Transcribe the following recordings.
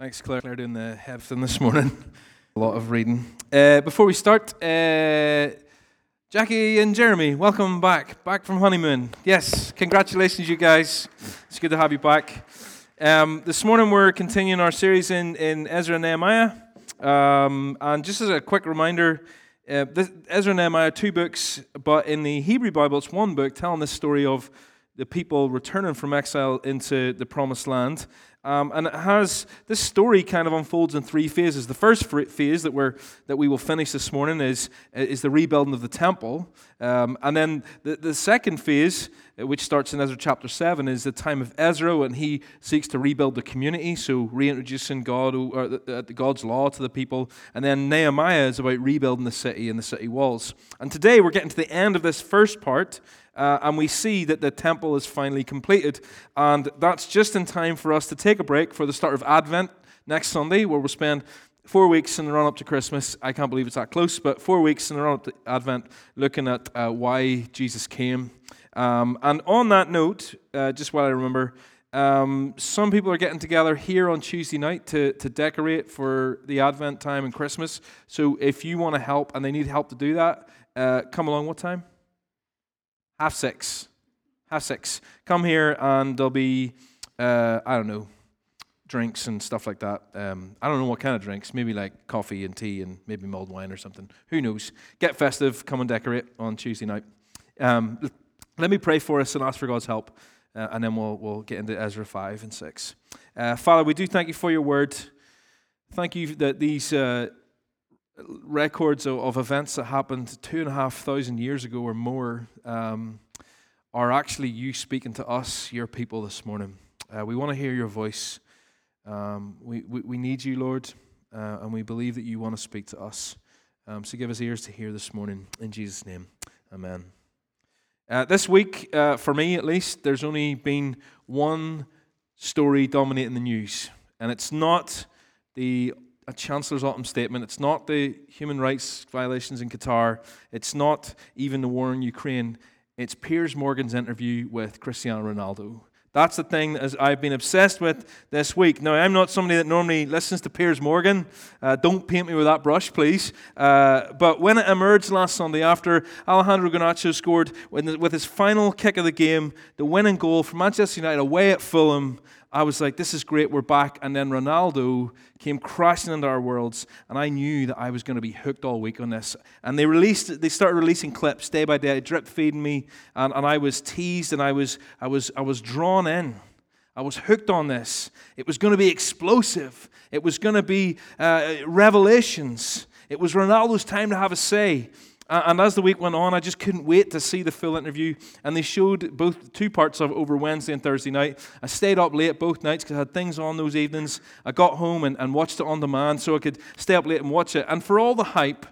Thanks, Claire. Claire doing the Hebson this morning. A lot of reading. Uh, before we start, uh, Jackie and Jeremy, welcome back. Back from honeymoon. Yes, congratulations, you guys. It's good to have you back. Um, this morning we're continuing our series in, in Ezra and Nehemiah. Um, and just as a quick reminder, uh, this, Ezra and Nehemiah, two books, but in the Hebrew Bible, it's one book telling the story of the people returning from exile into the promised land. Um, and it has this story kind of unfolds in three phases. The first phase that we're that we will finish this morning is is the rebuilding of the temple, um, and then the, the second phase, uh, which starts in Ezra chapter seven, is the time of Ezra and he seeks to rebuild the community, so reintroducing God or the God's law to the people. And then Nehemiah is about rebuilding the city and the city walls. And today we're getting to the end of this first part, uh, and we see that the temple is finally completed. And that's just in time for us to take a break for the start of Advent next Sunday, where we'll spend four weeks in the run up to Christmas. I can't believe it's that close, but four weeks in the run up to Advent looking at uh, why Jesus came. Um, and on that note, uh, just while I remember, um, some people are getting together here on Tuesday night to, to decorate for the Advent time and Christmas. So if you want to help and they need help to do that, uh, come along. What time? Half six. Half six. Come here and there'll be, uh, I don't know, drinks and stuff like that. Um, I don't know what kind of drinks. Maybe like coffee and tea and maybe mulled wine or something. Who knows? Get festive. Come and decorate on Tuesday night. Um, let me pray for us and ask for God's help, uh, and then we'll, we'll get into Ezra 5 and 6. Uh, Father, we do thank you for your word. Thank you that these uh, records of, of, events that happened two and a half thousand years ago or more um, are actually you speaking to us, your people, this morning. Uh, we want to hear your voice. Um, we, we, we, need you, Lord, uh, and we believe that you want to speak to us. Um, so give us ears to hear this morning. In Jesus' name, amen. Uh, this week, uh, for me at least, there's only been one story dominating the news, and it's not the a Chancellor's Autumn Statement. It's not the human rights violations in Qatar. It's not even the war in Ukraine. It's Piers Morgan's interview with Cristiano Ronaldo. That's the thing that I've been obsessed with this week. Now, I'm not somebody that normally listens to Piers Morgan. Uh, don't paint me with that brush, please. Uh, but when it emerged last Sunday after Alejandro Garnacho scored with his final kick of the game, the winning goal for Manchester United away at Fulham, I was like, this is great, we're back. And then Ronaldo came crashing into our worlds, and I knew that I was going to be hooked all week on this. And they released, they started releasing clips day by day, drip feeding me, and, and I was teased and I was, I, was, I was drawn in. I was hooked on this. It was going to be explosive. It was going to be uh, revelations. It was Ronaldo's time to have a say. And as the week went on, I just couldn't wait to see the full interview. And they showed both two parts of it over Wednesday and Thursday night. I stayed up late both nights because I had things on those evenings. I got home and, and watched it on demand so I could stay up late and watch it. And for all the hype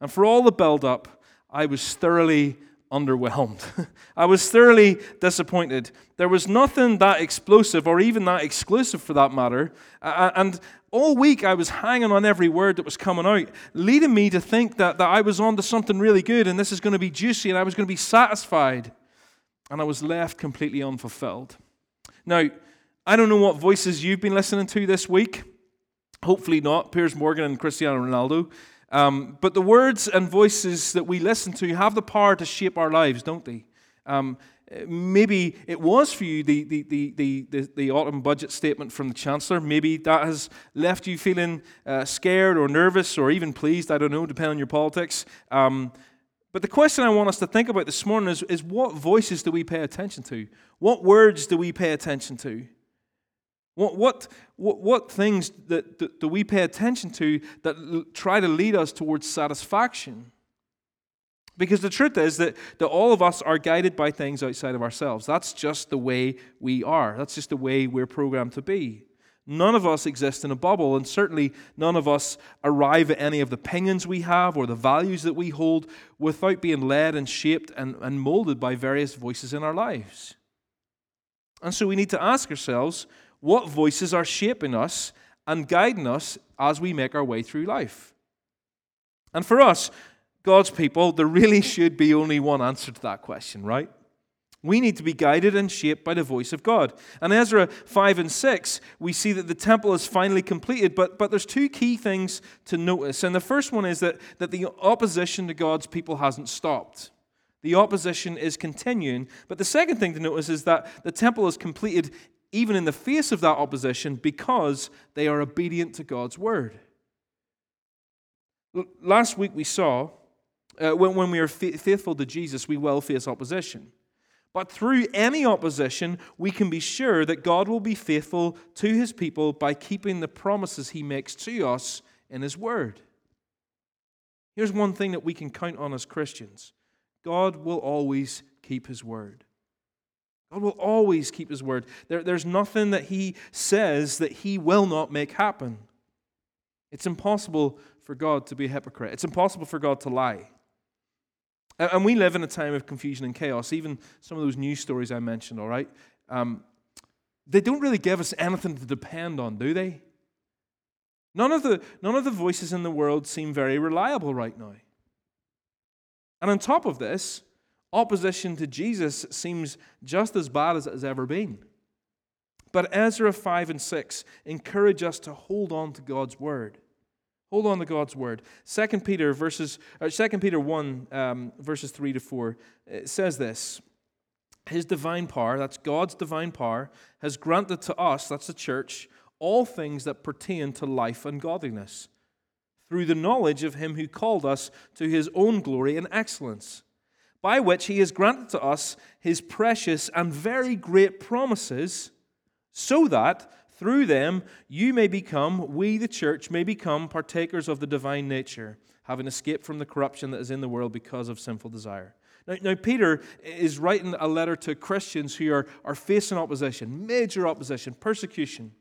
and for all the build up, I was thoroughly underwhelmed. I was thoroughly disappointed. There was nothing that explosive or even that exclusive for that matter. And all week I was hanging on every word that was coming out, leading me to think that, that I was on to something really good and this is going to be juicy and I was going to be satisfied. And I was left completely unfulfilled. Now, I don't know what voices you've been listening to this week. Hopefully not, Piers Morgan and Cristiano Ronaldo. Um, but the words and voices that we listen to have the power to shape our lives, don't they? Um, maybe it was for you the, the, the, the, the, autumn budget statement from the Chancellor. Maybe that has left you feeling uh, scared or nervous or even pleased. I don't know, depending on your politics. Um, but the question I want us to think about this morning is, is what voices do we pay attention to? What words do we pay attention to? What, what, what, what things that, that, do we pay attention to that l- try to lead us towards satisfaction? Because the truth is that, that all of us are guided by things outside of ourselves. That's just the way we are, that's just the way we're programmed to be. None of us exist in a bubble, and certainly none of us arrive at any of the opinions we have or the values that we hold without being led and shaped and, and molded by various voices in our lives. And so we need to ask ourselves what voices are shaping us and guiding us as we make our way through life? And for us, God's people, there really should be only one answer to that question, right? We need to be guided and shaped by the voice of God. And Ezra 5 and 6, we see that the temple is finally completed, but, but there's two key things to notice. And the first one is that, that the opposition to God's people hasn't stopped. The opposition is continuing. But the second thing to notice is that the temple is completed even in the face of that opposition because they are obedient to God's word. Last week we saw uh, when, when we are faithful to Jesus, we will face opposition. But through any opposition, we can be sure that God will be faithful to his people by keeping the promises he makes to us in his word. Here's one thing that we can count on as Christians God will always keep his word. God will always keep his word. There, there's nothing that he says that he will not make happen. It's impossible for God to be a hypocrite, it's impossible for God to lie. And we live in a time of confusion and chaos. Even some of those news stories I mentioned, all right? Um, they don't really give us anything to depend on, do they? None of, the, none of the voices in the world seem very reliable right now. And on top of this, opposition to Jesus seems just as bad as it has ever been. But Ezra 5 and 6 encourage us to hold on to God's word. Hold on to God's word. 2 Peter, verses, or uh, 2 Peter 1, um, verses 3 to 4, it says this His divine power, that's God's divine power, has granted to us, that's the church, all things that pertain to life and godliness, through the knowledge of Him who called us to His own glory and excellence, by which He has granted to us His precious and very great promises, so that through them, you may become, we the church, may become partakers of the divine nature, having escaped from the corruption that is in the world because of sinful desire. Now, now, Peter is writing a letter to Christians who are, are facing opposition, major opposition, persecution.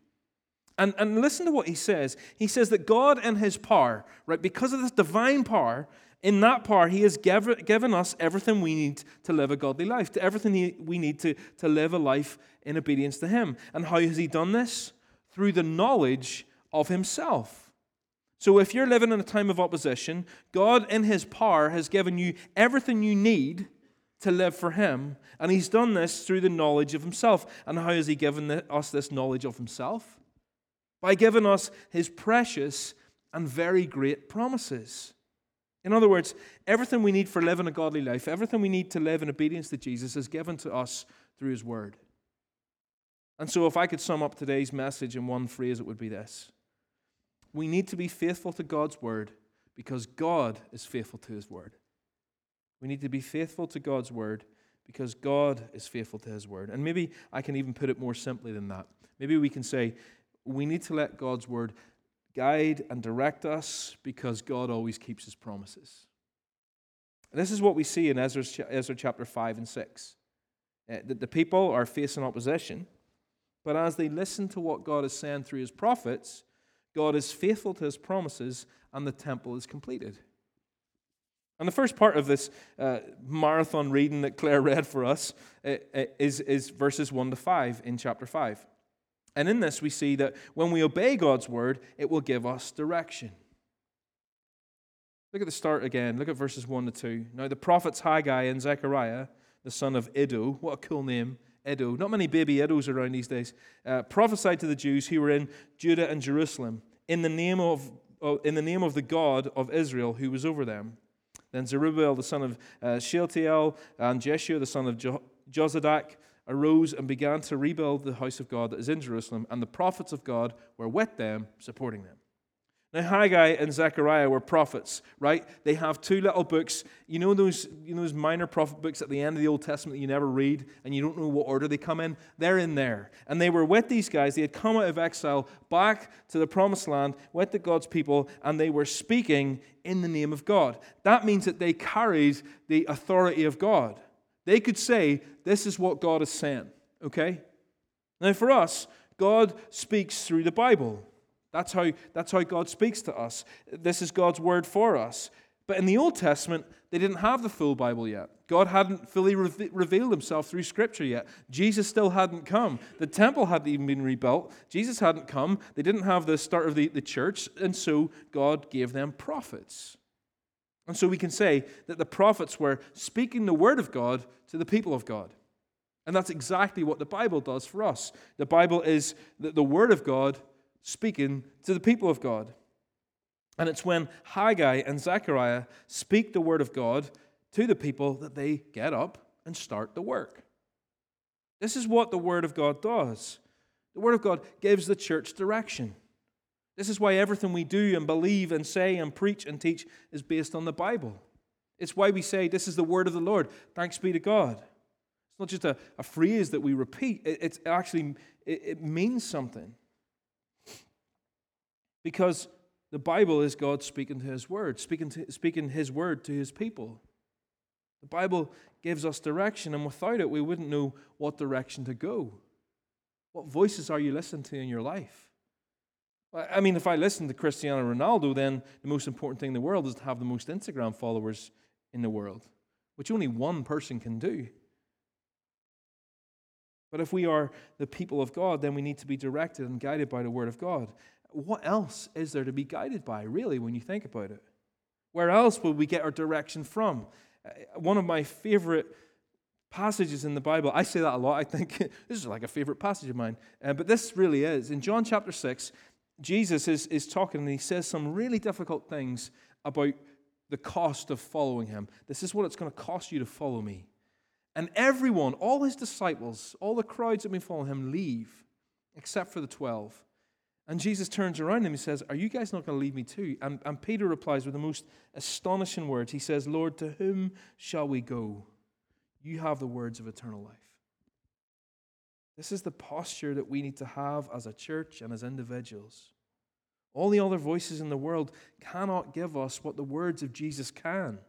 And, and listen to what he says. He says that God and his power, right, because of this divine power, in that power, He has given us everything we need to live a godly life, to everything we need to, to live a life in obedience to Him. And how has He done this? Through the knowledge of Himself. So if you're living in a time of opposition, God in His power has given you everything you need to live for Him. And He's done this through the knowledge of Himself. And how has He given us this knowledge of Himself? By giving us His precious and very great promises. In other words, everything we need for living a godly life, everything we need to live in obedience to Jesus is given to us through His Word. And so, if I could sum up today's message in one phrase, it would be this We need to be faithful to God's Word because God is faithful to His Word. We need to be faithful to God's Word because God is faithful to His Word. And maybe I can even put it more simply than that. Maybe we can say, we need to let God's Word guide and direct us because God always keeps his promises. And this is what we see in Ezra, chapter 5 and 6. Uh, that the people are facing opposition, but as they listen to what God is saying through his prophets, God is faithful to his promises and the temple is completed. And the first part of this uh, marathon reading that Claire read for us uh, uh is, is verses 1 to 5 in chapter 5. And in this, we see that when we obey God's word, it will give us direction. Look at the start again. Look at verses 1 to 2. Now, the prophets Haggai and Zechariah, the son of Iddo, what a cool name, Iddo. Not many baby Iddos around these days. Uh, prophesied to the Jews who were in Judah and Jerusalem in the name of, in the name of the God of Israel who was over them. Then Zerubbabel, the son of uh, Shealtiel, and Jeshua, the son of jo- Jozadak, arose and began to rebuild the house of God that is in Jerusalem, and the prophets of God were with them, supporting them. Now, Haggai and Zechariah were prophets, right? They have two little books. You know those, you know those minor prophet books at the end of the Old Testament that you never read and you don't know what order they come in? They're in there. And they were with these guys. They had come out of exile back to the promised land with the God's people, and they were speaking in the name of God. That means that they carried the authority of God. They could say, This is what God is saying, okay? Now, for us, God speaks through the Bible. That's how, that's how God speaks to us. This is God's word for us. But in the Old Testament, they didn't have the full Bible yet. God hadn't fully re- revealed himself through Scripture yet. Jesus still hadn't come. The temple hadn't even been rebuilt. Jesus hadn't come. They didn't have the start of the, the church. And so God gave them prophets. And so we can say that the prophets were speaking the word of God to the people of God. And that's exactly what the Bible does for us. The Bible is the, Word of God speaking to the people of God. And it's when Haggai and Zechariah speak the Word of God to the people that they get up and start the work. This is what the Word of God does. The Word of God gives the church direction. This is why everything we do and believe and say and preach and teach is based on the Bible. It's why we say, This is the Word of the Lord. Thanks be to God. It's not just a, a phrase that we repeat, it, it's actually, it, it means something. Because the Bible is God speaking to His Word, speaking, to, speaking His Word to His people. The Bible gives us direction, and without it, we wouldn't know what direction to go. What voices are you listening to in your life? I mean, if I listen to Cristiano Ronaldo, then the most important thing in the world is to have the most Instagram followers in the world, which only one person can do. But if we are the people of God, then we need to be directed and guided by the Word of God. What else is there to be guided by, really, when you think about it? Where else will we get our direction from? Uh, one of my favorite passages in the Bible, I say that a lot, I think this is like a favorite passage of mine, uh, but this really is. In John chapter 6, Jesus is, is talking and he says some really difficult things about the cost of following him. This is what it's going to cost you to follow me. And everyone, all his disciples, all the crowds that have been following him, leave, except for the 12. And Jesus turns around and he says, Are you guys not going to leave me too? And, and Peter replies with the most astonishing words. He says, Lord, to whom shall we go? You have the words of eternal life. This is the posture that we need to have as a church and as individuals. All the other voices in the world cannot give us what the words of Jesus can.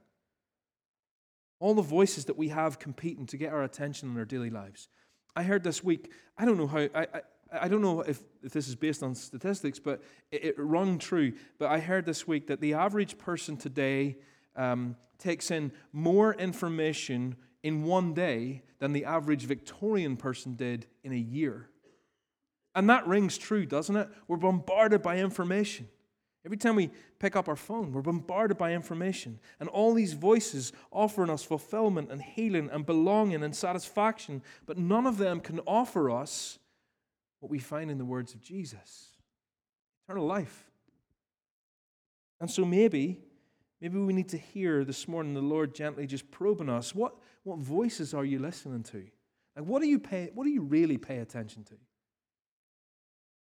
All the voices that we have competing to get our attention in our daily lives. I heard this week, I don't know how, I, I, I don't know if, if this is based on statistics, but it, it rung true. But I heard this week that the average person today um, takes in more information in one day than the average Victorian person did in a year. And that rings true, doesn't it? We're bombarded by information. Every time we pick up our phone, we're bombarded by information. And all these voices offering us fulfillment and healing and belonging and satisfaction, but none of them can offer us what we find in the words of Jesus eternal life. And so maybe, maybe we need to hear this morning the Lord gently just probing us. What, what voices are you listening to? Like what do you pay what do you really pay attention to?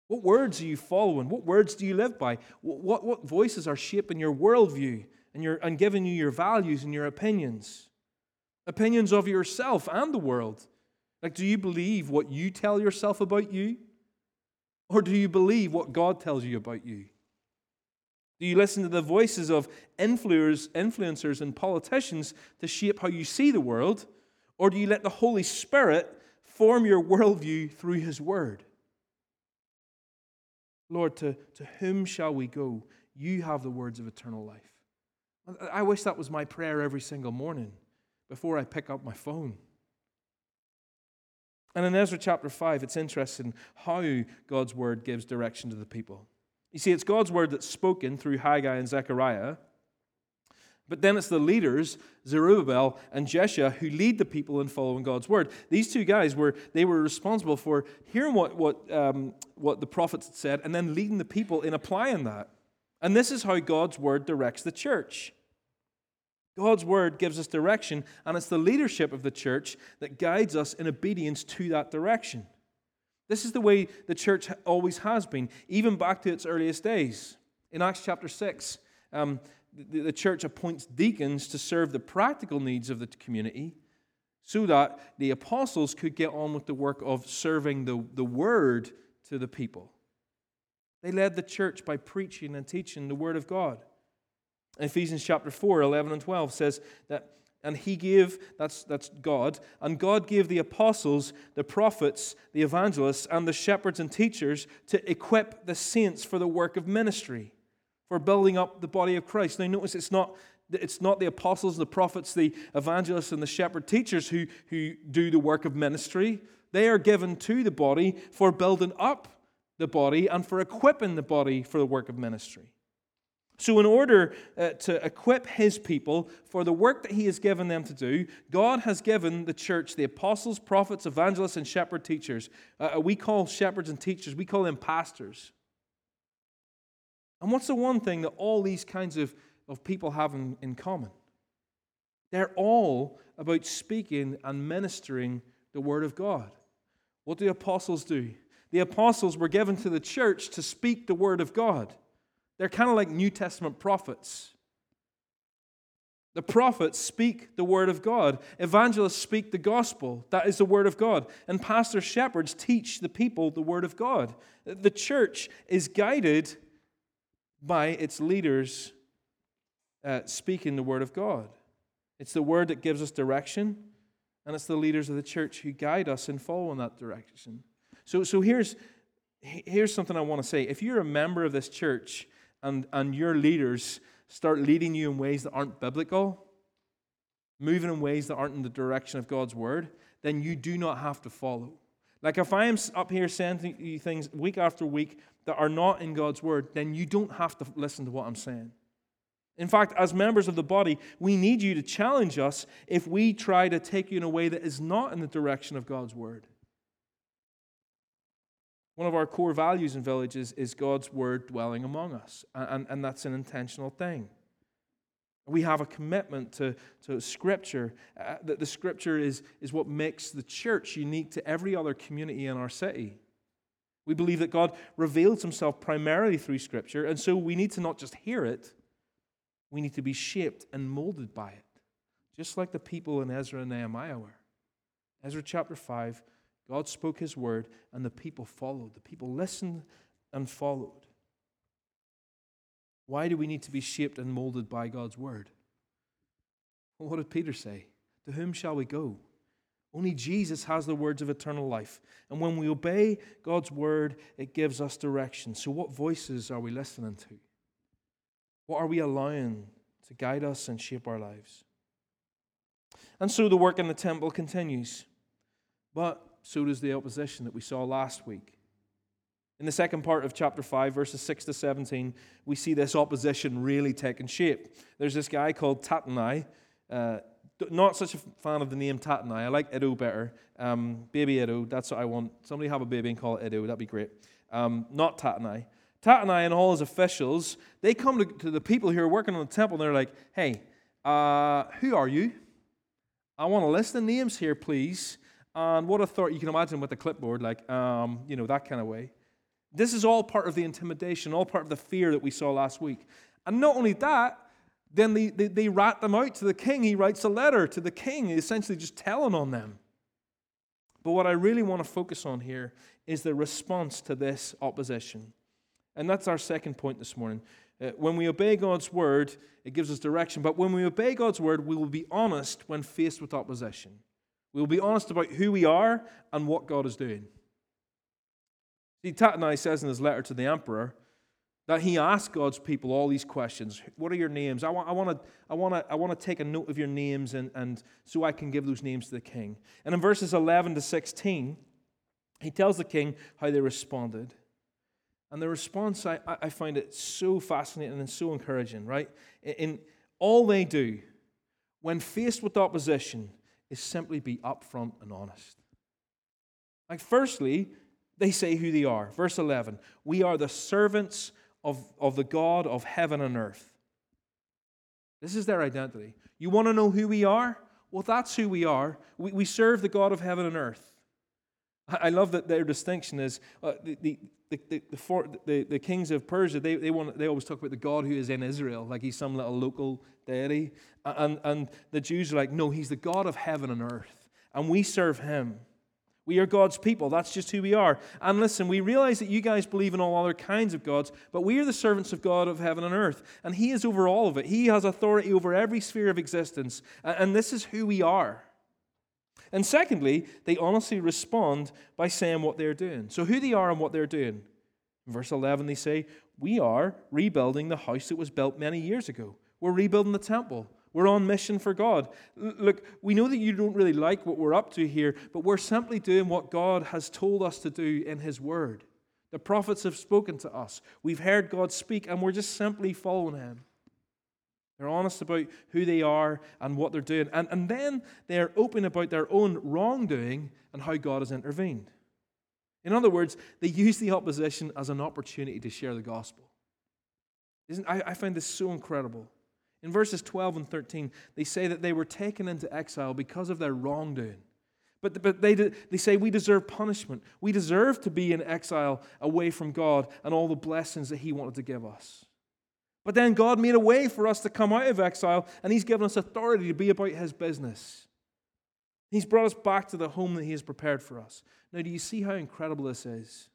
What words are you following? What words do you live by? What, what, what voices are shaping your worldview and, your, and giving you your values and your opinions? Opinions of yourself and the world. Like, do you believe what you tell yourself about you? Or do you believe what God tells you about you? Do you listen to the voices of influencers and politicians to shape how you see the world? Or do you let the Holy Spirit form your worldview through His Word? Lord, to, to whom shall we go? You have the words of eternal life. I wish that was my prayer every single morning before I pick up my phone. And in Ezra chapter 5, it's interesting how God's word gives direction to the people. You see, it's God's word that's spoken through Haggai and Zechariah, but then it's the leaders, Zerubbabel and Jeshua, who lead the people in following God's word. These two guys were they were responsible for hearing what what um, what the prophets had said and then leading the people in applying that. And this is how God's word directs the church. God's word gives us direction, and it's the leadership of the church that guides us in obedience to that direction. This is the way the church always has been, even back to its earliest days. In Acts chapter 6, um, the, the church appoints deacons to serve the practical needs of the community so that the apostles could get on with the work of serving the, the word to the people. They led the church by preaching and teaching the word of God. Ephesians chapter 4, 11 and 12 says that, and he gave, that's, that's God, and God gave the apostles, the prophets, the evangelists, and the shepherds and teachers to equip the saints for the work of ministry for building up the body of Christ. Now, notice it's not, it's not the apostles, the prophets, the evangelists, and the shepherd teachers who, who do the work of ministry. They are given to the body for building up the body and for equipping the body for the work of ministry. So, in order uh, to equip his people for the work that he has given them to do, God has given the church the apostles, prophets, evangelists, and shepherd teachers. Uh, we call shepherds and teachers, we call them pastors. And what's the one thing that all these kinds of, of people have in, in common? They're all about speaking and ministering the Word of God. What do the apostles do? The apostles were given to the church to speak the Word of God. They're kind of like New Testament prophets. The prophets speak the word of God. Evangelists speak the gospel. That is the word of God. And pastor shepherds teach the people the word of God. The church is guided by its leaders uh, speaking the word of God. It's the word that gives us direction, and it's the leaders of the church who guide us in following that direction. So, so here's, here's something I want to say. If you're a member of this church and, and your leaders start leading you in ways that aren't biblical, moving in ways that aren't in the direction of God's word, then you do not have to follow. Like if I am up here saying you things week after week that are not in God's word, then you don't have to listen to what I'm saying. In fact, as members of the body, we need you to challenge us if we try to take you in a way that is not in the direction of God's word. One of our core values in villages is God's word dwelling among us, and, and that's an intentional thing. We have a commitment to, to Scripture, uh, that the Scripture is, is what makes the church unique to every other community in our city. We believe that God reveals Himself primarily through Scripture, and so we need to not just hear it, we need to be shaped and molded by it, just like the people in Ezra and Nehemiah were. Ezra chapter 5 God spoke his word, and the people followed. The people listened and followed. Why do we need to be shaped and molded by God's word? Well, what did Peter say? To whom shall we go? Only Jesus has the words of eternal life. And when we obey God's word, it gives us direction. So, what voices are we listening to? What are we allowing to guide us and shape our lives? And so the work in the temple continues. But so does the opposition that we saw last week. In the second part of chapter 5, verses 6 to 17, we see this opposition really taking shape. There's this guy called Tattenai. Uh, not such a fan of the name Tattenai. I like Iddo better. Um, baby Iddo, that's what I want. Somebody have a baby and call it Iddo. That'd be great. Um, not Tattenai. Tattenai and all his officials, they come to, to, the people who are working on the temple and they're like, hey, uh, who are you? I want to list the names here, please. And what authority, you can imagine with a clipboard, like, um, you know, that kind of way. This is all part of the intimidation, all part of the fear that we saw last week. And not only that, then they, they, they rat them out to the king. He writes a letter to the king, essentially just telling on them. But what I really want to focus on here is the response to this opposition. And that's our second point this morning. Uh, when we obey God's word, it gives us direction. But when we obey God's word, we will be honest when faced with opposition. We'll be honest about who we are and what God is doing. See, Tattenai says in his letter to the emperor that he asked God's people all these questions. What are your names? I want, I want, to, I want, to, I want to take a note of your names and, and so I can give those names to the king. And in verses 11 to 16, he tells the king how they responded. And the response, I, I find it so fascinating and so encouraging, right? In all they do, when faced with opposition, is simply be upfront and honest. Like, firstly, they say who they are. Verse 11 We are the servants of, of the God of heaven and earth. This is their identity. You want to know who we are? Well, that's who we are. We, we serve the God of heaven and earth. I love that their distinction is uh, the, the, the, the, for, the, the, kings of Persia, they, they, want, they always talk about the God who is in Israel, like he's some little local deity. And, and the Jews are like, no, he's the God of heaven and earth, and we serve him. We are God's people. That's just who we are. And listen, we realize that you guys believe in all other kinds of gods, but we are the servants of God of heaven and earth. And He is over all of it. He has authority over every sphere of existence. And this is who we are. And secondly, they honestly respond by saying what they're doing. So, who they are and what they're doing. In verse 11, they say, We are rebuilding the house that was built many years ago. We're rebuilding the temple. We're on mission for God. Look, we know that you don't really like what we're up to here, but we're simply doing what God has told us to do in His Word. The prophets have spoken to us. We've heard God speak, and we're just simply following Him. They're honest about who they are and what they're doing. And, and then they're open about their own wrongdoing and how God has intervened. In other words, they use the opposition as an opportunity to share the gospel. Isn't, I, I find this so incredible. In verses 12 and 13, they say that they were taken into exile because of their wrongdoing. But, but they, they say we deserve punishment. We deserve to be in exile away from God and all the blessings that He wanted to give us. But then God made a way for us to come out of exile, and He's given us authority to be about His business. He's brought us back to the home that He has prepared for us. Now, do you see how incredible this is?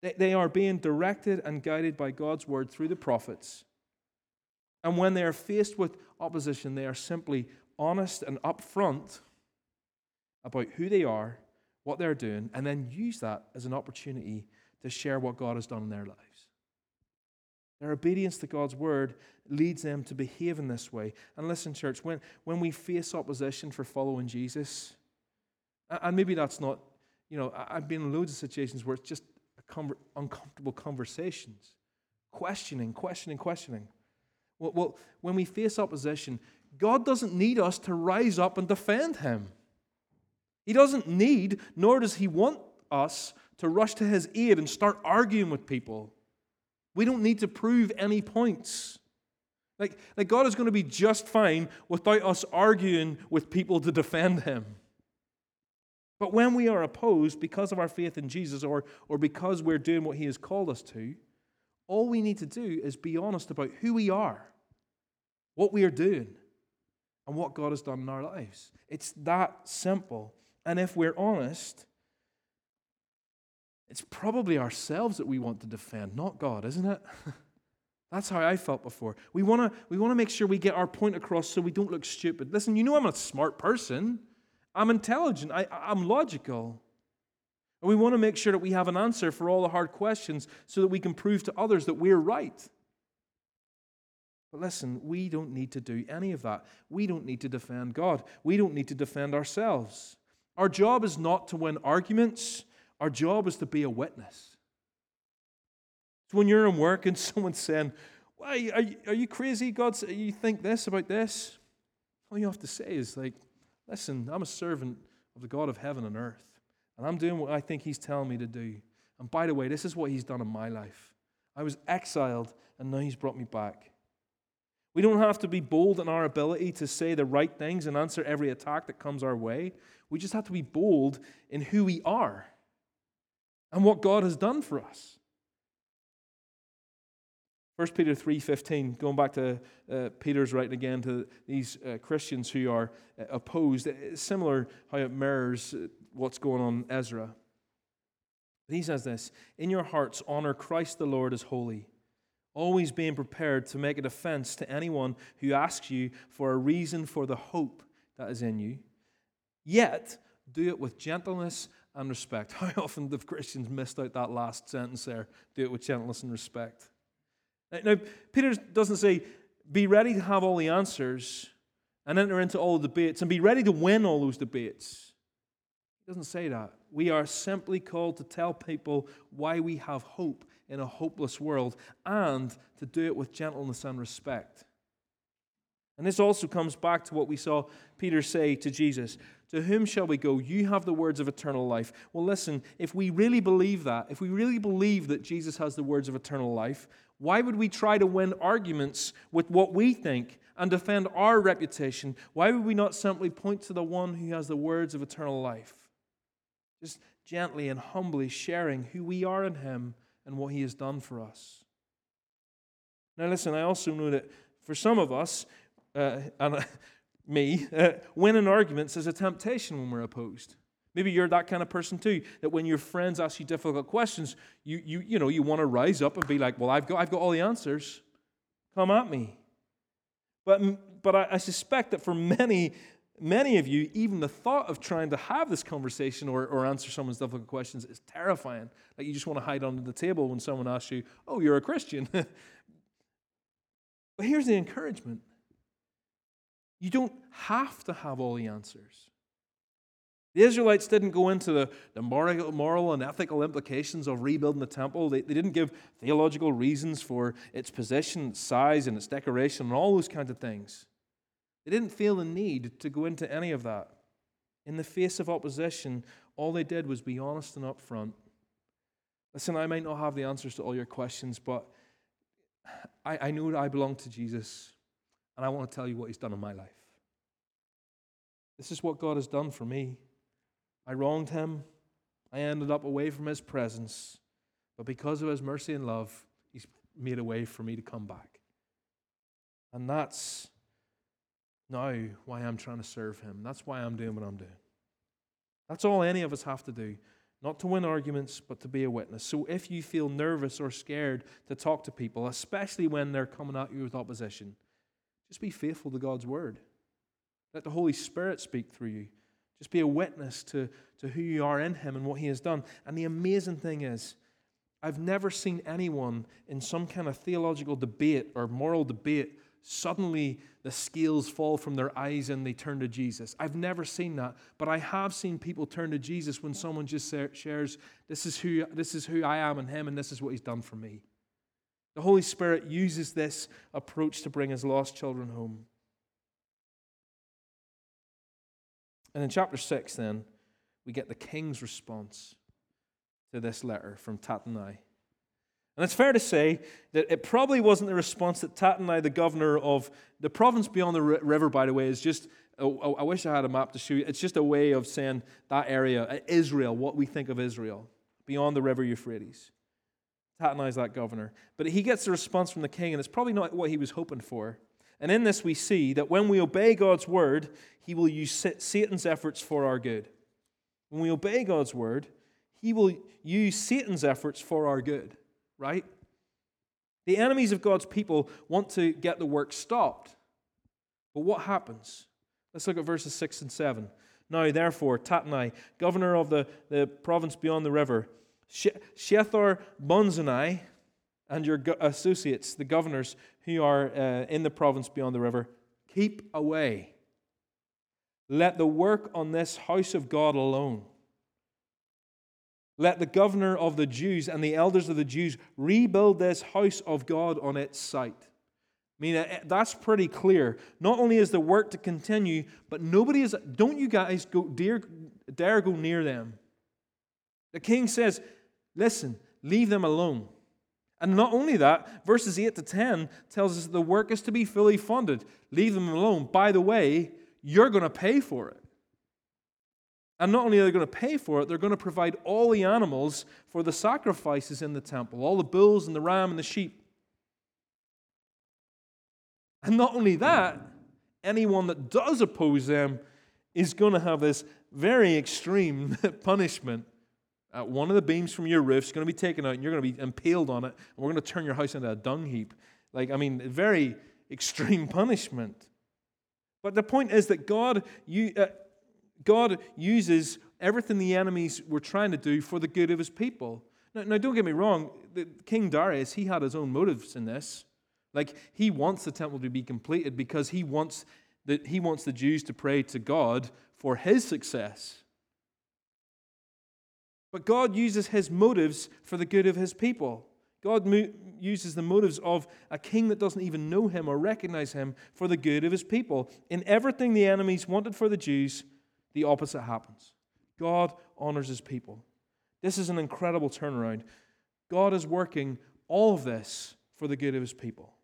They, are being directed and guided by God's word through the prophets. And when they are faced with opposition, they are simply honest and upfront about who they are, what they're doing, and then use that as an opportunity to share what God has done in their lives. Their obedience to God's word leads them to behave in this way. And listen, church, when, when we face opposition for following Jesus, and maybe that's not, you know, I've been in loads of situations where it's just uncomfortable conversations, questioning, questioning, questioning. Well, well, when we face opposition, God doesn't need us to rise up and defend Him. He doesn't need, nor does He want us to rush to His aid and start arguing with people. We don't need to prove any points. Like, like God is going to be just fine without us arguing with people to defend Him. But when we are opposed because of our faith in Jesus or, or because we're doing what He has called us to, all we need to do is be honest about who we are, what we are doing, and what God has done in our lives. It's that simple. And if we're honest, it's probably ourselves that we want to defend, not God, isn't it? That's how I felt before. We want to we want to make sure we get our point across so we don't look stupid. Listen, you know I'm a smart person. I'm intelligent. I, I'm logical. And we want to make sure that we have an answer for all the hard questions so that we can prove to others that we're right. But listen, we don't need to do any of that. We don't need to defend God. We don't need to defend ourselves. Our job is not to win arguments, our job is to be a witness. So when you're in work and someone's saying, Why are you, are you crazy? God, you think this about this? All you have to say is, like, listen, I'm a servant of the God of heaven and earth, and I'm doing what I think He's telling me to do. And by the way, this is what He's done in my life. I was exiled, and now He's brought me back. We don't have to be bold in our ability to say the right things and answer every attack that comes our way. We just have to be bold in who we are and what God has done for us. 1 Peter 3:15 going back to uh, Peter's writing again to these uh, Christians who are uh, opposed it's similar how it mirrors uh, what's going on in Ezra. He says this, "In your hearts honor Christ the Lord as holy, always being prepared to make a defense to anyone who asks you for a reason for the hope that is in you." Yet, do it with gentleness and respect. How often have Christians missed out that last sentence there? Do it with gentleness and respect. Now, Peter doesn't say, be ready to have all the answers and enter into all the debates and be ready to win all those debates. He doesn't say that. We are simply called to tell people why we have hope in a hopeless world and to do it with gentleness and respect. And this also comes back to what we saw Peter say to Jesus To whom shall we go? You have the words of eternal life. Well, listen, if we really believe that, if we really believe that Jesus has the words of eternal life, why would we try to win arguments with what we think and defend our reputation? Why would we not simply point to the one who has the words of eternal life? Just gently and humbly sharing who we are in Him and what He has done for us. Now, listen, I also know that for some of us, uh, and me, uh, winning arguments is a temptation when we're opposed. Maybe you're that kind of person too, that when your friends ask you difficult questions, you, you, you, know, you want to rise up and be like, well, I've got, I've got all the answers. Come at me. But, but I, I suspect that for many, many of you, even the thought of trying to have this conversation or, or answer someone's difficult questions is terrifying. Like you just want to hide under the table when someone asks you, oh, you're a Christian. but here's the encouragement you don't have to have all the answers. The Israelites didn't go into the, the moral, and ethical implications of rebuilding the temple. They, they didn't give theological reasons for its position, its size, and its decoration, and all those kinds of things. They didn't feel the need to go into any of that. In the face of opposition, all they did was be honest and upfront. Listen, I might not have the answers to all your questions, but I, I know I belong to Jesus, and I want to tell you what He's done in my life. This is what God has done for me. I wronged him. I ended up away from his presence. But because of his mercy and love, he's made a way for me to come back. And that's now why I'm trying to serve him. That's why I'm doing what I'm doing. That's all any of us have to do. Not to win arguments, but to be a witness. So if you feel nervous or scared to talk to people, especially when they're coming at you with opposition, just be faithful to God's word. Let the Holy Spirit speak through you. Just be a witness to, to who you are in Him and what He has done. And the amazing thing is, I've never seen anyone in some kind of theological debate or moral debate suddenly the scales fall from their eyes and they turn to Jesus. I've never seen that, but I have seen people turn to Jesus when someone just shares, "This is who this is who I am in Him, and this is what He's done for me." The Holy Spirit uses this approach to bring His lost children home. And in chapter 6, then, we get the king's response to this letter from Tattenai. And it's fair to say that it probably wasn't the response that Tattenai, the governor of the province beyond the river, by the way, is just. Oh, I wish I had a map to show you. It's just a way of saying that area, uh, Israel, what we think of Israel, beyond the river Euphrates. Tattenai is that governor. But he gets a response from the king, and it's probably not what he was hoping for. And in this, we see that when we obey God's word, he will use Satan's efforts for our good. When we obey God's word, he will use Satan's efforts for our good, right? The enemies of God's people want to get the work stopped. But what happens? Let's look at verses 6 and 7. Now, therefore, Tattenai, governor of the, the province beyond the river, Shethar Bonzanai, and your associates, the governors who are uh, in the province beyond the river, keep away. Let the work on this house of God alone. Let the governor of the Jews and the elders of the Jews rebuild this house of God on its site. I mean, uh, that's pretty clear. Not only is the work to continue, but nobody is, don't you guys go, dare, dare go near them. The king says, listen, leave them alone. And not only that, verses 8 to 10 tells us the work is to be fully funded. Leave them alone. By the way, you're going to pay for it. And not only are they going to pay for it, they're going to provide all the animals for the sacrifices in the temple all the bulls and the ram and the sheep. And not only that, anyone that does oppose them is going to have this very extreme punishment uh, one of the beams from your roof is going to be taken out and you're going to be impaled on it, and we're going to turn your house into a dung heap. Like, I mean, very extreme punishment. But the point is that God, you, uh, God uses everything the enemies were trying to do for the good of his people. Now, now, don't get me wrong, King Darius, he had his own motives in this. Like, he wants the temple to be completed because he wants the, he wants the Jews to pray to God for his success. But God uses his motives for the good of his people. God mo- uses the motives of a king that doesn't even know him or recognize him for the good of his people. In everything the enemies wanted for the Jews, the opposite happens. God honors his people. This is an incredible turnaround. God is working all of this for the good of his people.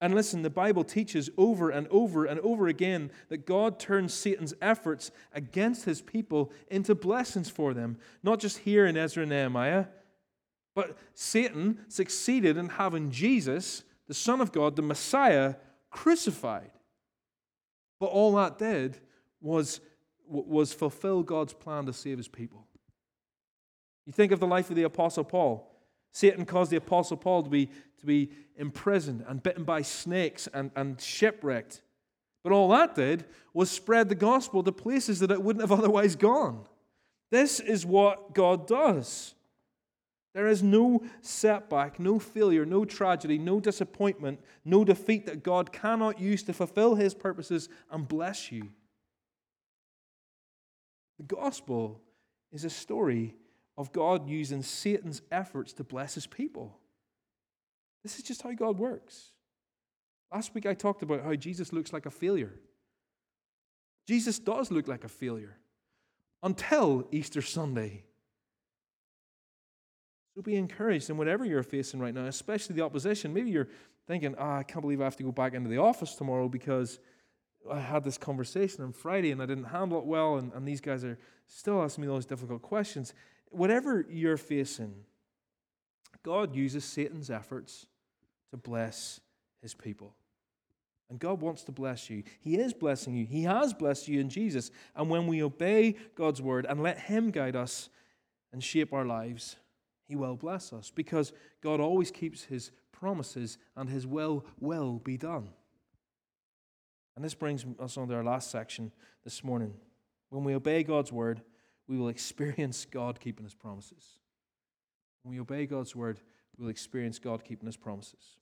And listen, the Bible teaches over and over and over again that God turns Satan's efforts against his people into blessings for them. Not just here in Ezra and Nehemiah, but Satan succeeded in having Jesus, the Son of God, the Messiah, crucified. But all that did was, was fulfill God's plan to save his people. You think of the life of the Apostle Paul. Satan caused the Apostle Paul to be, to be imprisoned and bitten by snakes and, and shipwrecked. But all that did was spread the gospel to places that it wouldn't have otherwise gone. This is what God does. There is no setback, no failure, no tragedy, no disappointment, no defeat that God cannot use to fulfill his purposes and bless you. The gospel is a story of God using Satan's efforts to bless his people. This is just how God works. Last week I talked about how Jesus looks like a failure. Jesus does look like a failure until Easter Sunday. So be encouraged in whatever you're facing right now, especially the opposition. Maybe you're thinking, oh, I can't believe I have to go back into the office tomorrow because I had this conversation on Friday and I didn't handle it well, and, and these guys are still asking me those difficult questions. Whatever you're facing, God uses Satan's efforts to bless his people. And God wants to bless you. He is blessing you. He has blessed you in Jesus. And when we obey God's word and let Him guide us and shape our lives, He will bless us because God always keeps His promises and His will will be done. And this brings us on to our last section this morning. When we obey God's word, we will experience God keeping His promises. When we obey God's word, we will experience God keeping His promises.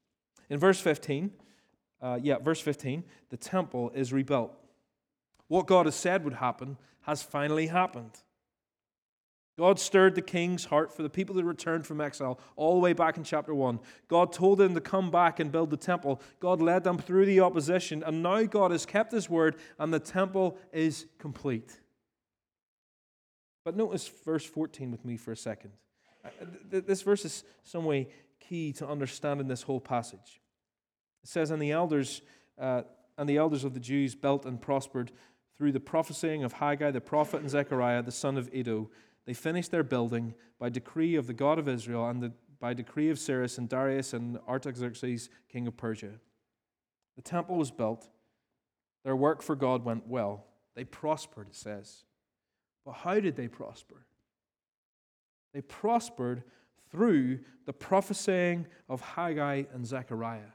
In verse 15, uh, yeah, verse 15, the temple is rebuilt. What God has said would happen has finally happened. God stirred the king's heart for the people that returned from exile all the way back in chapter 1. God told them to come back and build the temple. God led them through the opposition, and now God has kept his word, and the temple is complete. But notice verse 14 with me for a second. Uh, this verse is some way key to understanding this whole passage. It says, And the elders, uh, and the elders of the Jews built and prospered through the prophesying of Haggai the prophet and Zechariah the son of Iddo. They finished their building by decree of the God of Israel and the, by decree of Cyrus and Darius and Artaxerxes, king of Persia. The temple was built. Their work for God went well. They prospered, it says. But how did they prosper? They prospered through the prophesying of Haggai and Zechariah.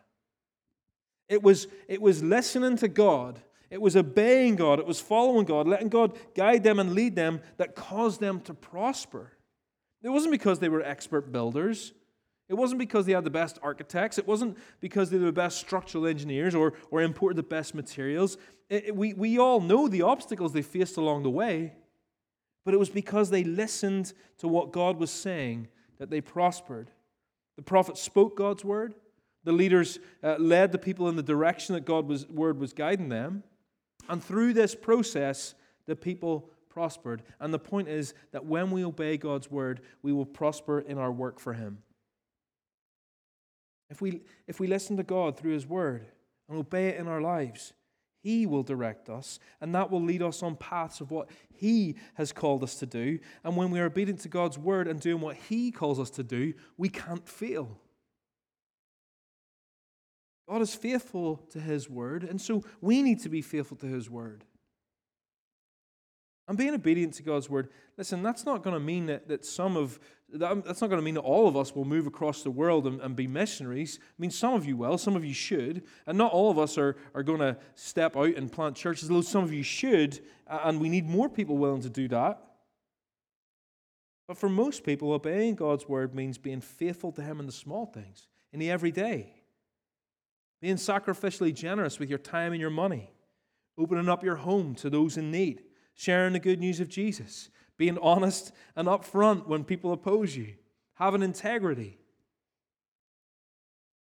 It was, it was listening to God. It was obeying God. It was following God, letting God guide them and lead them that caused them to prosper. It wasn't because they were expert builders. It wasn't because they had the best architects. It wasn't because they were the best structural engineers or, or imported the best materials. It, it, we, we all know the obstacles they faced along the way, but it was because they listened to what God was saying that they prospered. The prophet spoke God's word, the leaders uh, led the people in the direction that God's word was guiding them. And through this process, the people prospered. And the point is that when we obey God's word, we will prosper in our work for Him. If we, if we listen to God through His word and obey it in our lives, He will direct us, and that will lead us on paths of what He has called us to do. And when we are obedient to God's word and doing what He calls us to do, we can't fail. God is faithful to His word, and so we need to be faithful to His word. And being obedient to God's word, listen, that's not going to mean that, that some of, um, that's not going to mean that all of us will move across the world and, and be missionaries. I mean, some of you will, some of you should, and not all of us are, are going to step out and plant churches, though some of you should, and we need more people willing to do that. But for most people, obeying God's word means being faithful to Him in the small things, in the everyday being sacrificially generous with your time and your money, opening up your home to those in need, sharing the good news of Jesus, being honest and upfront when people oppose you, having integrity.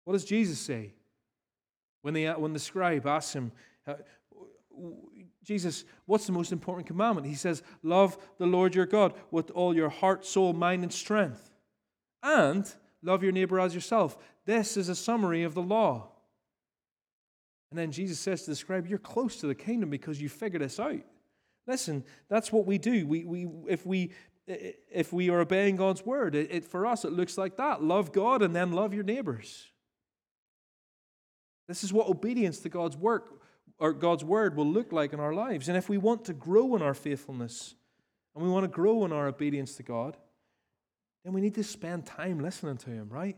What does Jesus say? When the, when the scribe asks him, uh, Jesus, what's the most important commandment? He says, Love the Lord your God with all your heart, soul, mind, and strength. And love your neighbor as yourself. This is a summary of the law. And then Jesus says to the scribe, You're close to the kingdom because you figured this out. Listen, that's what we do. We, we, if, we, if we are obeying God's word, it, it, for us, it looks like that love God and then love your neighbors. This is what obedience to God's work or God's word will look like in our lives. And if we want to grow in our faithfulness and we want to grow in our obedience to God, then we need to spend time listening to Him, right?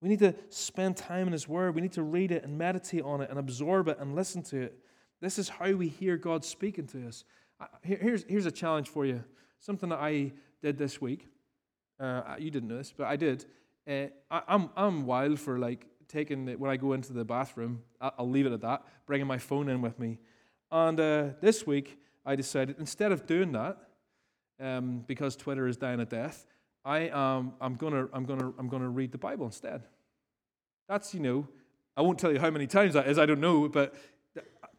We need to spend time in His Word. We need to read it and meditate on it and absorb it and listen to it. This is how we hear God speaking to us. Here's, here's a challenge for you. Something that I did this week. Uh, you didn't know this, but I did. Uh, I, am I'm, I'm wild for like taking the, when I go into the bathroom. I'll leave it at that. Bringing my phone in with me. And uh, this week I decided instead of doing that, um, because Twitter is dying a death, I um, I'm gonna I'm gonna I'm gonna read the Bible instead. That's you know, I won't tell you how many times that is. I don't know, but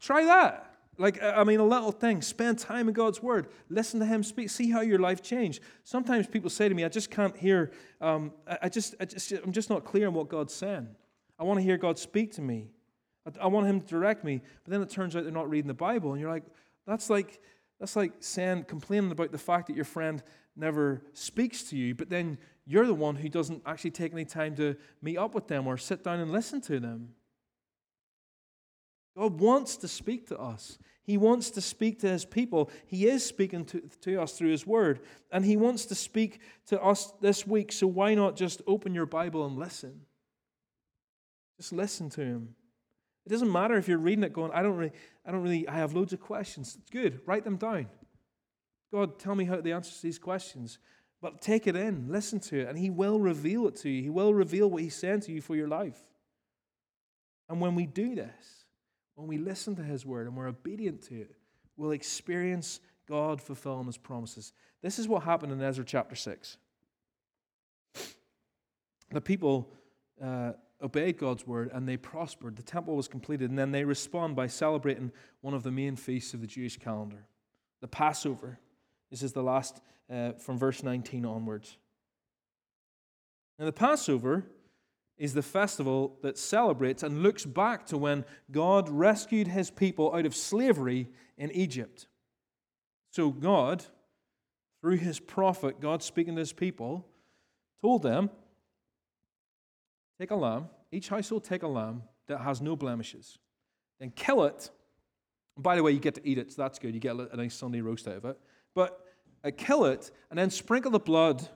try that. Like, I mean, a little thing. Spend time in God's Word. Listen to Him speak. See how your life changed. Sometimes people say to me, I just can't hear, um, I, just, I just, I'm just not clear on what God's saying. I want to hear God speak to me. I, I want Him to direct me. But then it turns out they're not reading the Bible. And you're like, that's like, that's like saying, complaining about the fact that your friend never speaks to you, but then you're the one who doesn't actually take any time to meet up with them or sit down and listen to them. God wants to speak to us. He wants to speak to his people. He is speaking to, to us through his word. And he wants to speak to us this week. So why not just open your Bible and listen? Just listen to him. It doesn't matter if you're reading it going, I don't really, I don't really, I have loads of questions. It's good. Write them down. God, tell me how the answers to these questions. But take it in, listen to it, and He will reveal it to you. He will reveal what He's saying to you for your life. And when we do this, when we listen to His word and we're obedient to it, we'll experience God fulfilling His promises. This is what happened in Ezra chapter 6. The people uh, obeyed God's word and they prospered. The temple was completed, and then they respond by celebrating one of the main feasts of the Jewish calendar, the Passover. This is the last uh, from verse 19 onwards. Now, the Passover is the festival that celebrates and looks back to when God rescued his people out of slavery in Egypt. So, God, through his prophet, God speaking to his people, told them take a lamb, each household take a lamb that has no blemishes, then kill it. And by the way, you get to eat it, so that's good. You get a nice Sunday roast out of it. But uh, kill it and then sprinkle the blood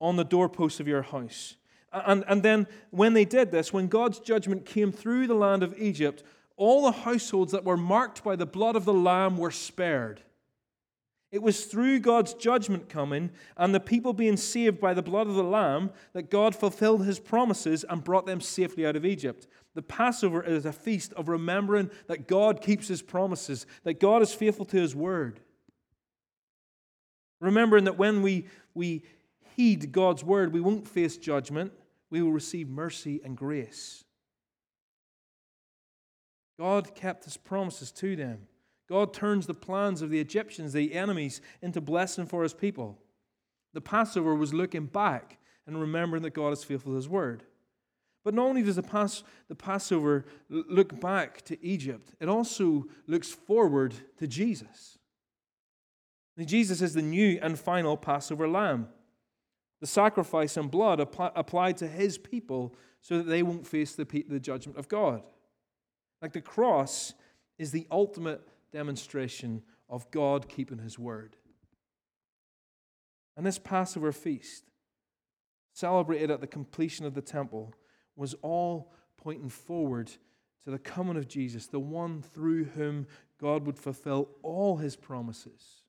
on the doorposts of your house and, and then when they did this, when God's judgment came through the land of Egypt, all the households that were marked by the blood of the Lamb were spared. It was through God's judgment coming and the people being saved by the blood of the Lamb that God fulfilled his promises and brought them safely out of Egypt. The Passover is a feast of remembering that God keeps his promises, that God is faithful to his word. Remembering that when we, we heed God's word, we won't face judgment, we will receive mercy and grace. God kept his promises to them. God turns the plans of the Egyptians, the enemies, into blessing for his people. The Passover was looking back and remembering that God is faithful to his word. But not only does the, Pas- the Passover look back to Egypt, it also looks forward to Jesus. Jesus is the new and final Passover lamb the sacrifice and blood applied to his people so that they won't face the, the judgment of God. Like the cross is the ultimate demonstration of God keeping his word. And this Passover feast, celebrated at the completion of the temple, was all pointing forward to the coming of Jesus, the one through whom God would fulfill all his promises.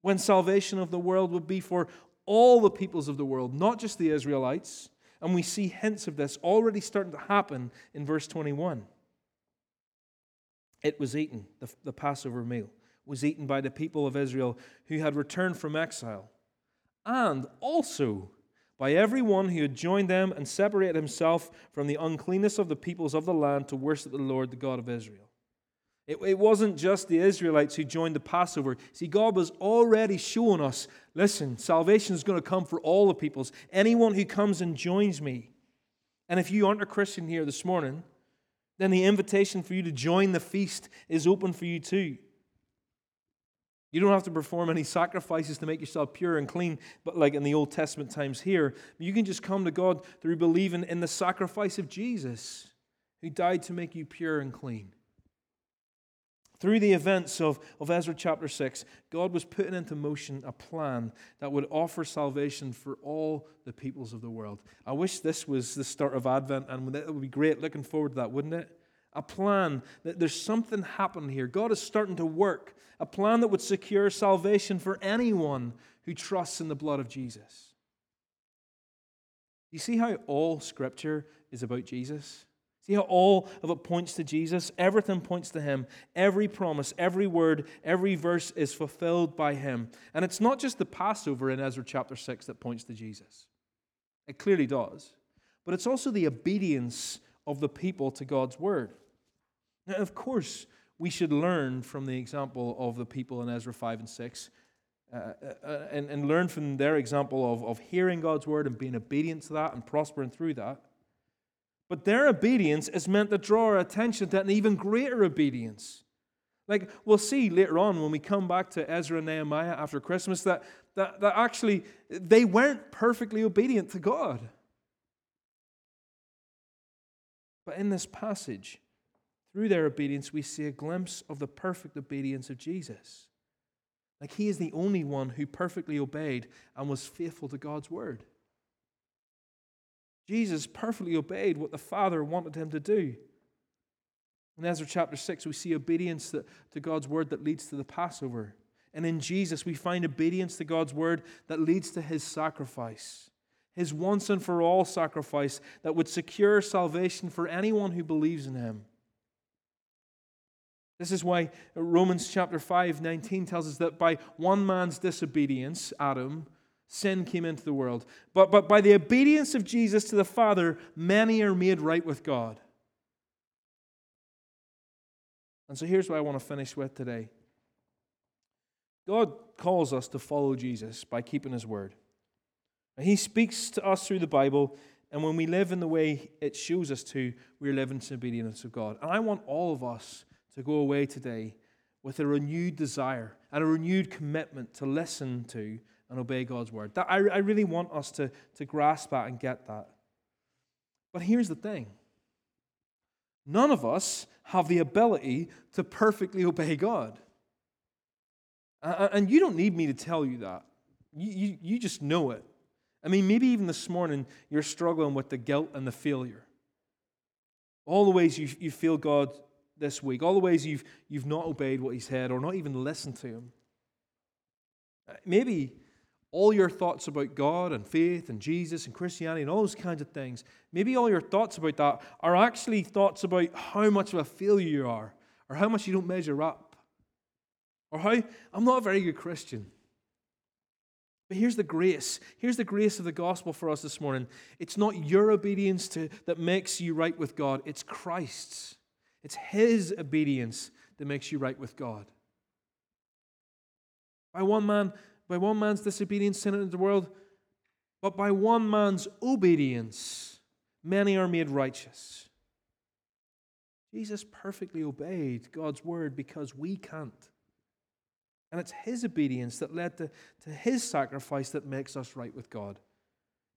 When salvation of the world would be for all the peoples of the world, not just the Israelites. And we see hints of this already starting to happen in verse 21. It was eaten, the, the Passover meal was eaten by the people of Israel who had returned from exile, and also by everyone who had joined them and separated himself from the uncleanness of the peoples of the land to worship the Lord, the God of Israel. It, it wasn't just the Israelites who joined the Passover. See, God was already showing us listen, salvation is going to come for all the peoples. Anyone who comes and joins me. And if you aren't a Christian here this morning, then the invitation for you to join the feast is open for you too. You don't have to perform any sacrifices to make yourself pure and clean, but like in the Old Testament times here. You can just come to God through believing in the sacrifice of Jesus, who died to make you pure and clean. Through the events of, of Ezra chapter 6, God was putting into motion a plan that would offer salvation for all the peoples of the world. I wish this was the start of Advent, and it would be great. Looking forward to that, wouldn't it? A plan that there's something happening here. God is starting to work. A plan that would secure salvation for anyone who trusts in the blood of Jesus. You see how all Scripture is about Jesus? See how all of it points to Jesus? Everything points to Him. Every promise, every word, every verse is fulfilled by Him. And it's not just the Passover in Ezra chapter 6 that points to Jesus, it clearly does. But it's also the obedience of the people to God's word. Now, of course, we should learn from the example of the people in Ezra 5 and 6. Uh, uh, uh, and, and learn from their example of, of hearing God's word and being obedient to that and prospering through that. But their obedience is meant to draw our attention to an even greater obedience. Like we'll see later on when we come back to Ezra and Nehemiah after Christmas that, that, that actually they weren't perfectly obedient to God. But in this passage, through their obedience, we see a glimpse of the perfect obedience of Jesus. Like he is the only one who perfectly obeyed and was faithful to God's word. Jesus perfectly obeyed what the Father wanted him to do. In Ezra chapter 6, we see obedience to God's word that leads to the Passover. And in Jesus, we find obedience to God's word that leads to his sacrifice, his once and for all sacrifice that would secure salvation for anyone who believes in him. This is why Romans chapter 5, 19 tells us that by one man's disobedience, Adam, sin came into the world. But, but by the obedience of Jesus to the Father, many are made right with God. And so here's what I want to finish with today God calls us to follow Jesus by keeping his word. He speaks to us through the Bible, and when we live in the way it shows us to, we're living in obedience of God. And I want all of us to go away today with a renewed desire and a renewed commitment to listen to and obey God's word. That, I, I really want us to, to grasp that and get that. But here's the thing none of us have the ability to perfectly obey God. And you don't need me to tell you that. You, you, you just know it. I mean, maybe even this morning you're struggling with the guilt and the failure. All the ways you, you feel God this week, all the ways you've, you've not obeyed what He said or not even listened to Him. Uh, maybe all your thoughts about God and faith and Jesus and Christianity and all those kinds of things, maybe all your thoughts about that are actually thoughts about how much of a failure you are or how much you don't measure up or how I'm not a very good Christian. But here's the grace. Here's the grace of the gospel for us this morning. It's not your obedience to, that makes you right with God, it's Christ's. It's His obedience that makes you right with God. By one man, by one man's disobedience, sin entered the world, but by one man's obedience, many are made righteous. Jesus perfectly obeyed God's word because we can't. And it's his obedience that led to, to his sacrifice that makes us right with God.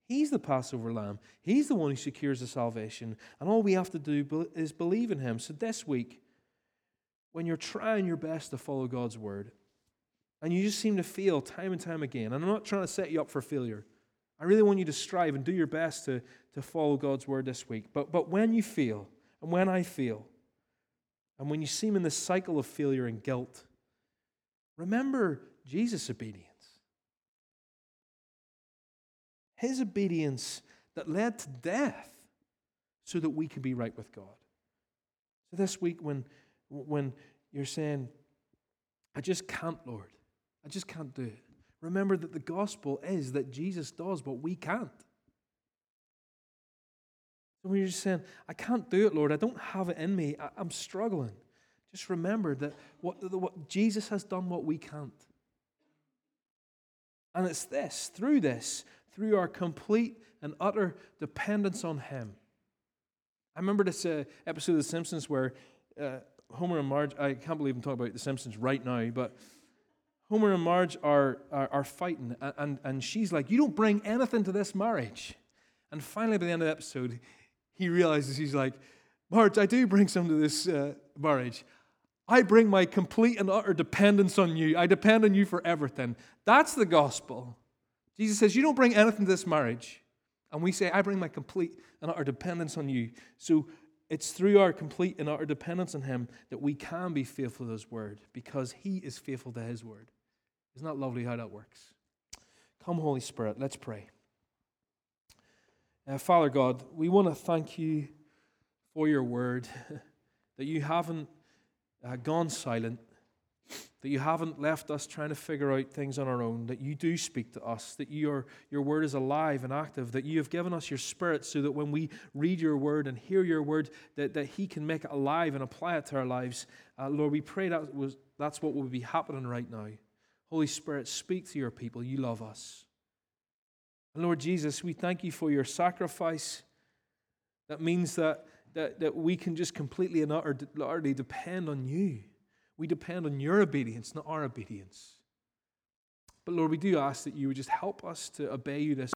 He's the Passover lamb. He's the one who secures the salvation. And all we have to do is believe in him. So this week, when you're trying your best to follow God's word, and you just seem to fail time and time again. And I'm not trying to set you up for failure. I really want you to strive and do your best to, to follow God's word this week. But, but when you fail, and when I fail, and when you seem in this cycle of failure and guilt, remember Jesus' obedience. His obedience that led to death so that we could be right with God. So this week, when, when you're saying, I just can't, Lord, I just can't do it. Remember that the gospel is that Jesus does what we can't. So when you're just saying, I can't do it, Lord, I don't have it in me, I, am struggling, just remember that what, what Jesus has done what we can't. And it's this, through this, through our complete and utter dependence on Him. I remember this uh, episode of The Simpsons where uh, Homer and Marge, I can't believe I'm talking about The Simpsons right now, but Homer and Marge are, are, are fighting, and, and she's like, You don't bring anything to this marriage. And finally, by the end of the episode, he realizes he's like, Marge, I do bring some to this uh, marriage. I bring my complete and utter dependence on you. I depend on you for everything. That's the gospel. Jesus says, You don't bring anything to this marriage. And we say, I bring my complete and utter dependence on you. So it's through our complete and utter dependence on Him that we can be faithful to His word because He is faithful to His word. Isn't that lovely how that works? Come, Holy Spirit, let's pray. Uh, Father God, we want to thank you for your word, that you haven't uh, gone silent, that you haven't left us trying to figure out things on our own, that you do speak to us, that your, your word is alive and active, that you have given us your spirit so that when we read your word and hear your word, that, that he can make it alive and apply it to our lives. Uh, Lord, we pray that was, that's what will be happening right now. Holy Spirit, speak to your people. You love us. And Lord Jesus, we thank you for your sacrifice. That means that, that, that we can just completely and utterly depend on you. We depend on your obedience, not our obedience. But Lord, we do ask that you would just help us to obey you this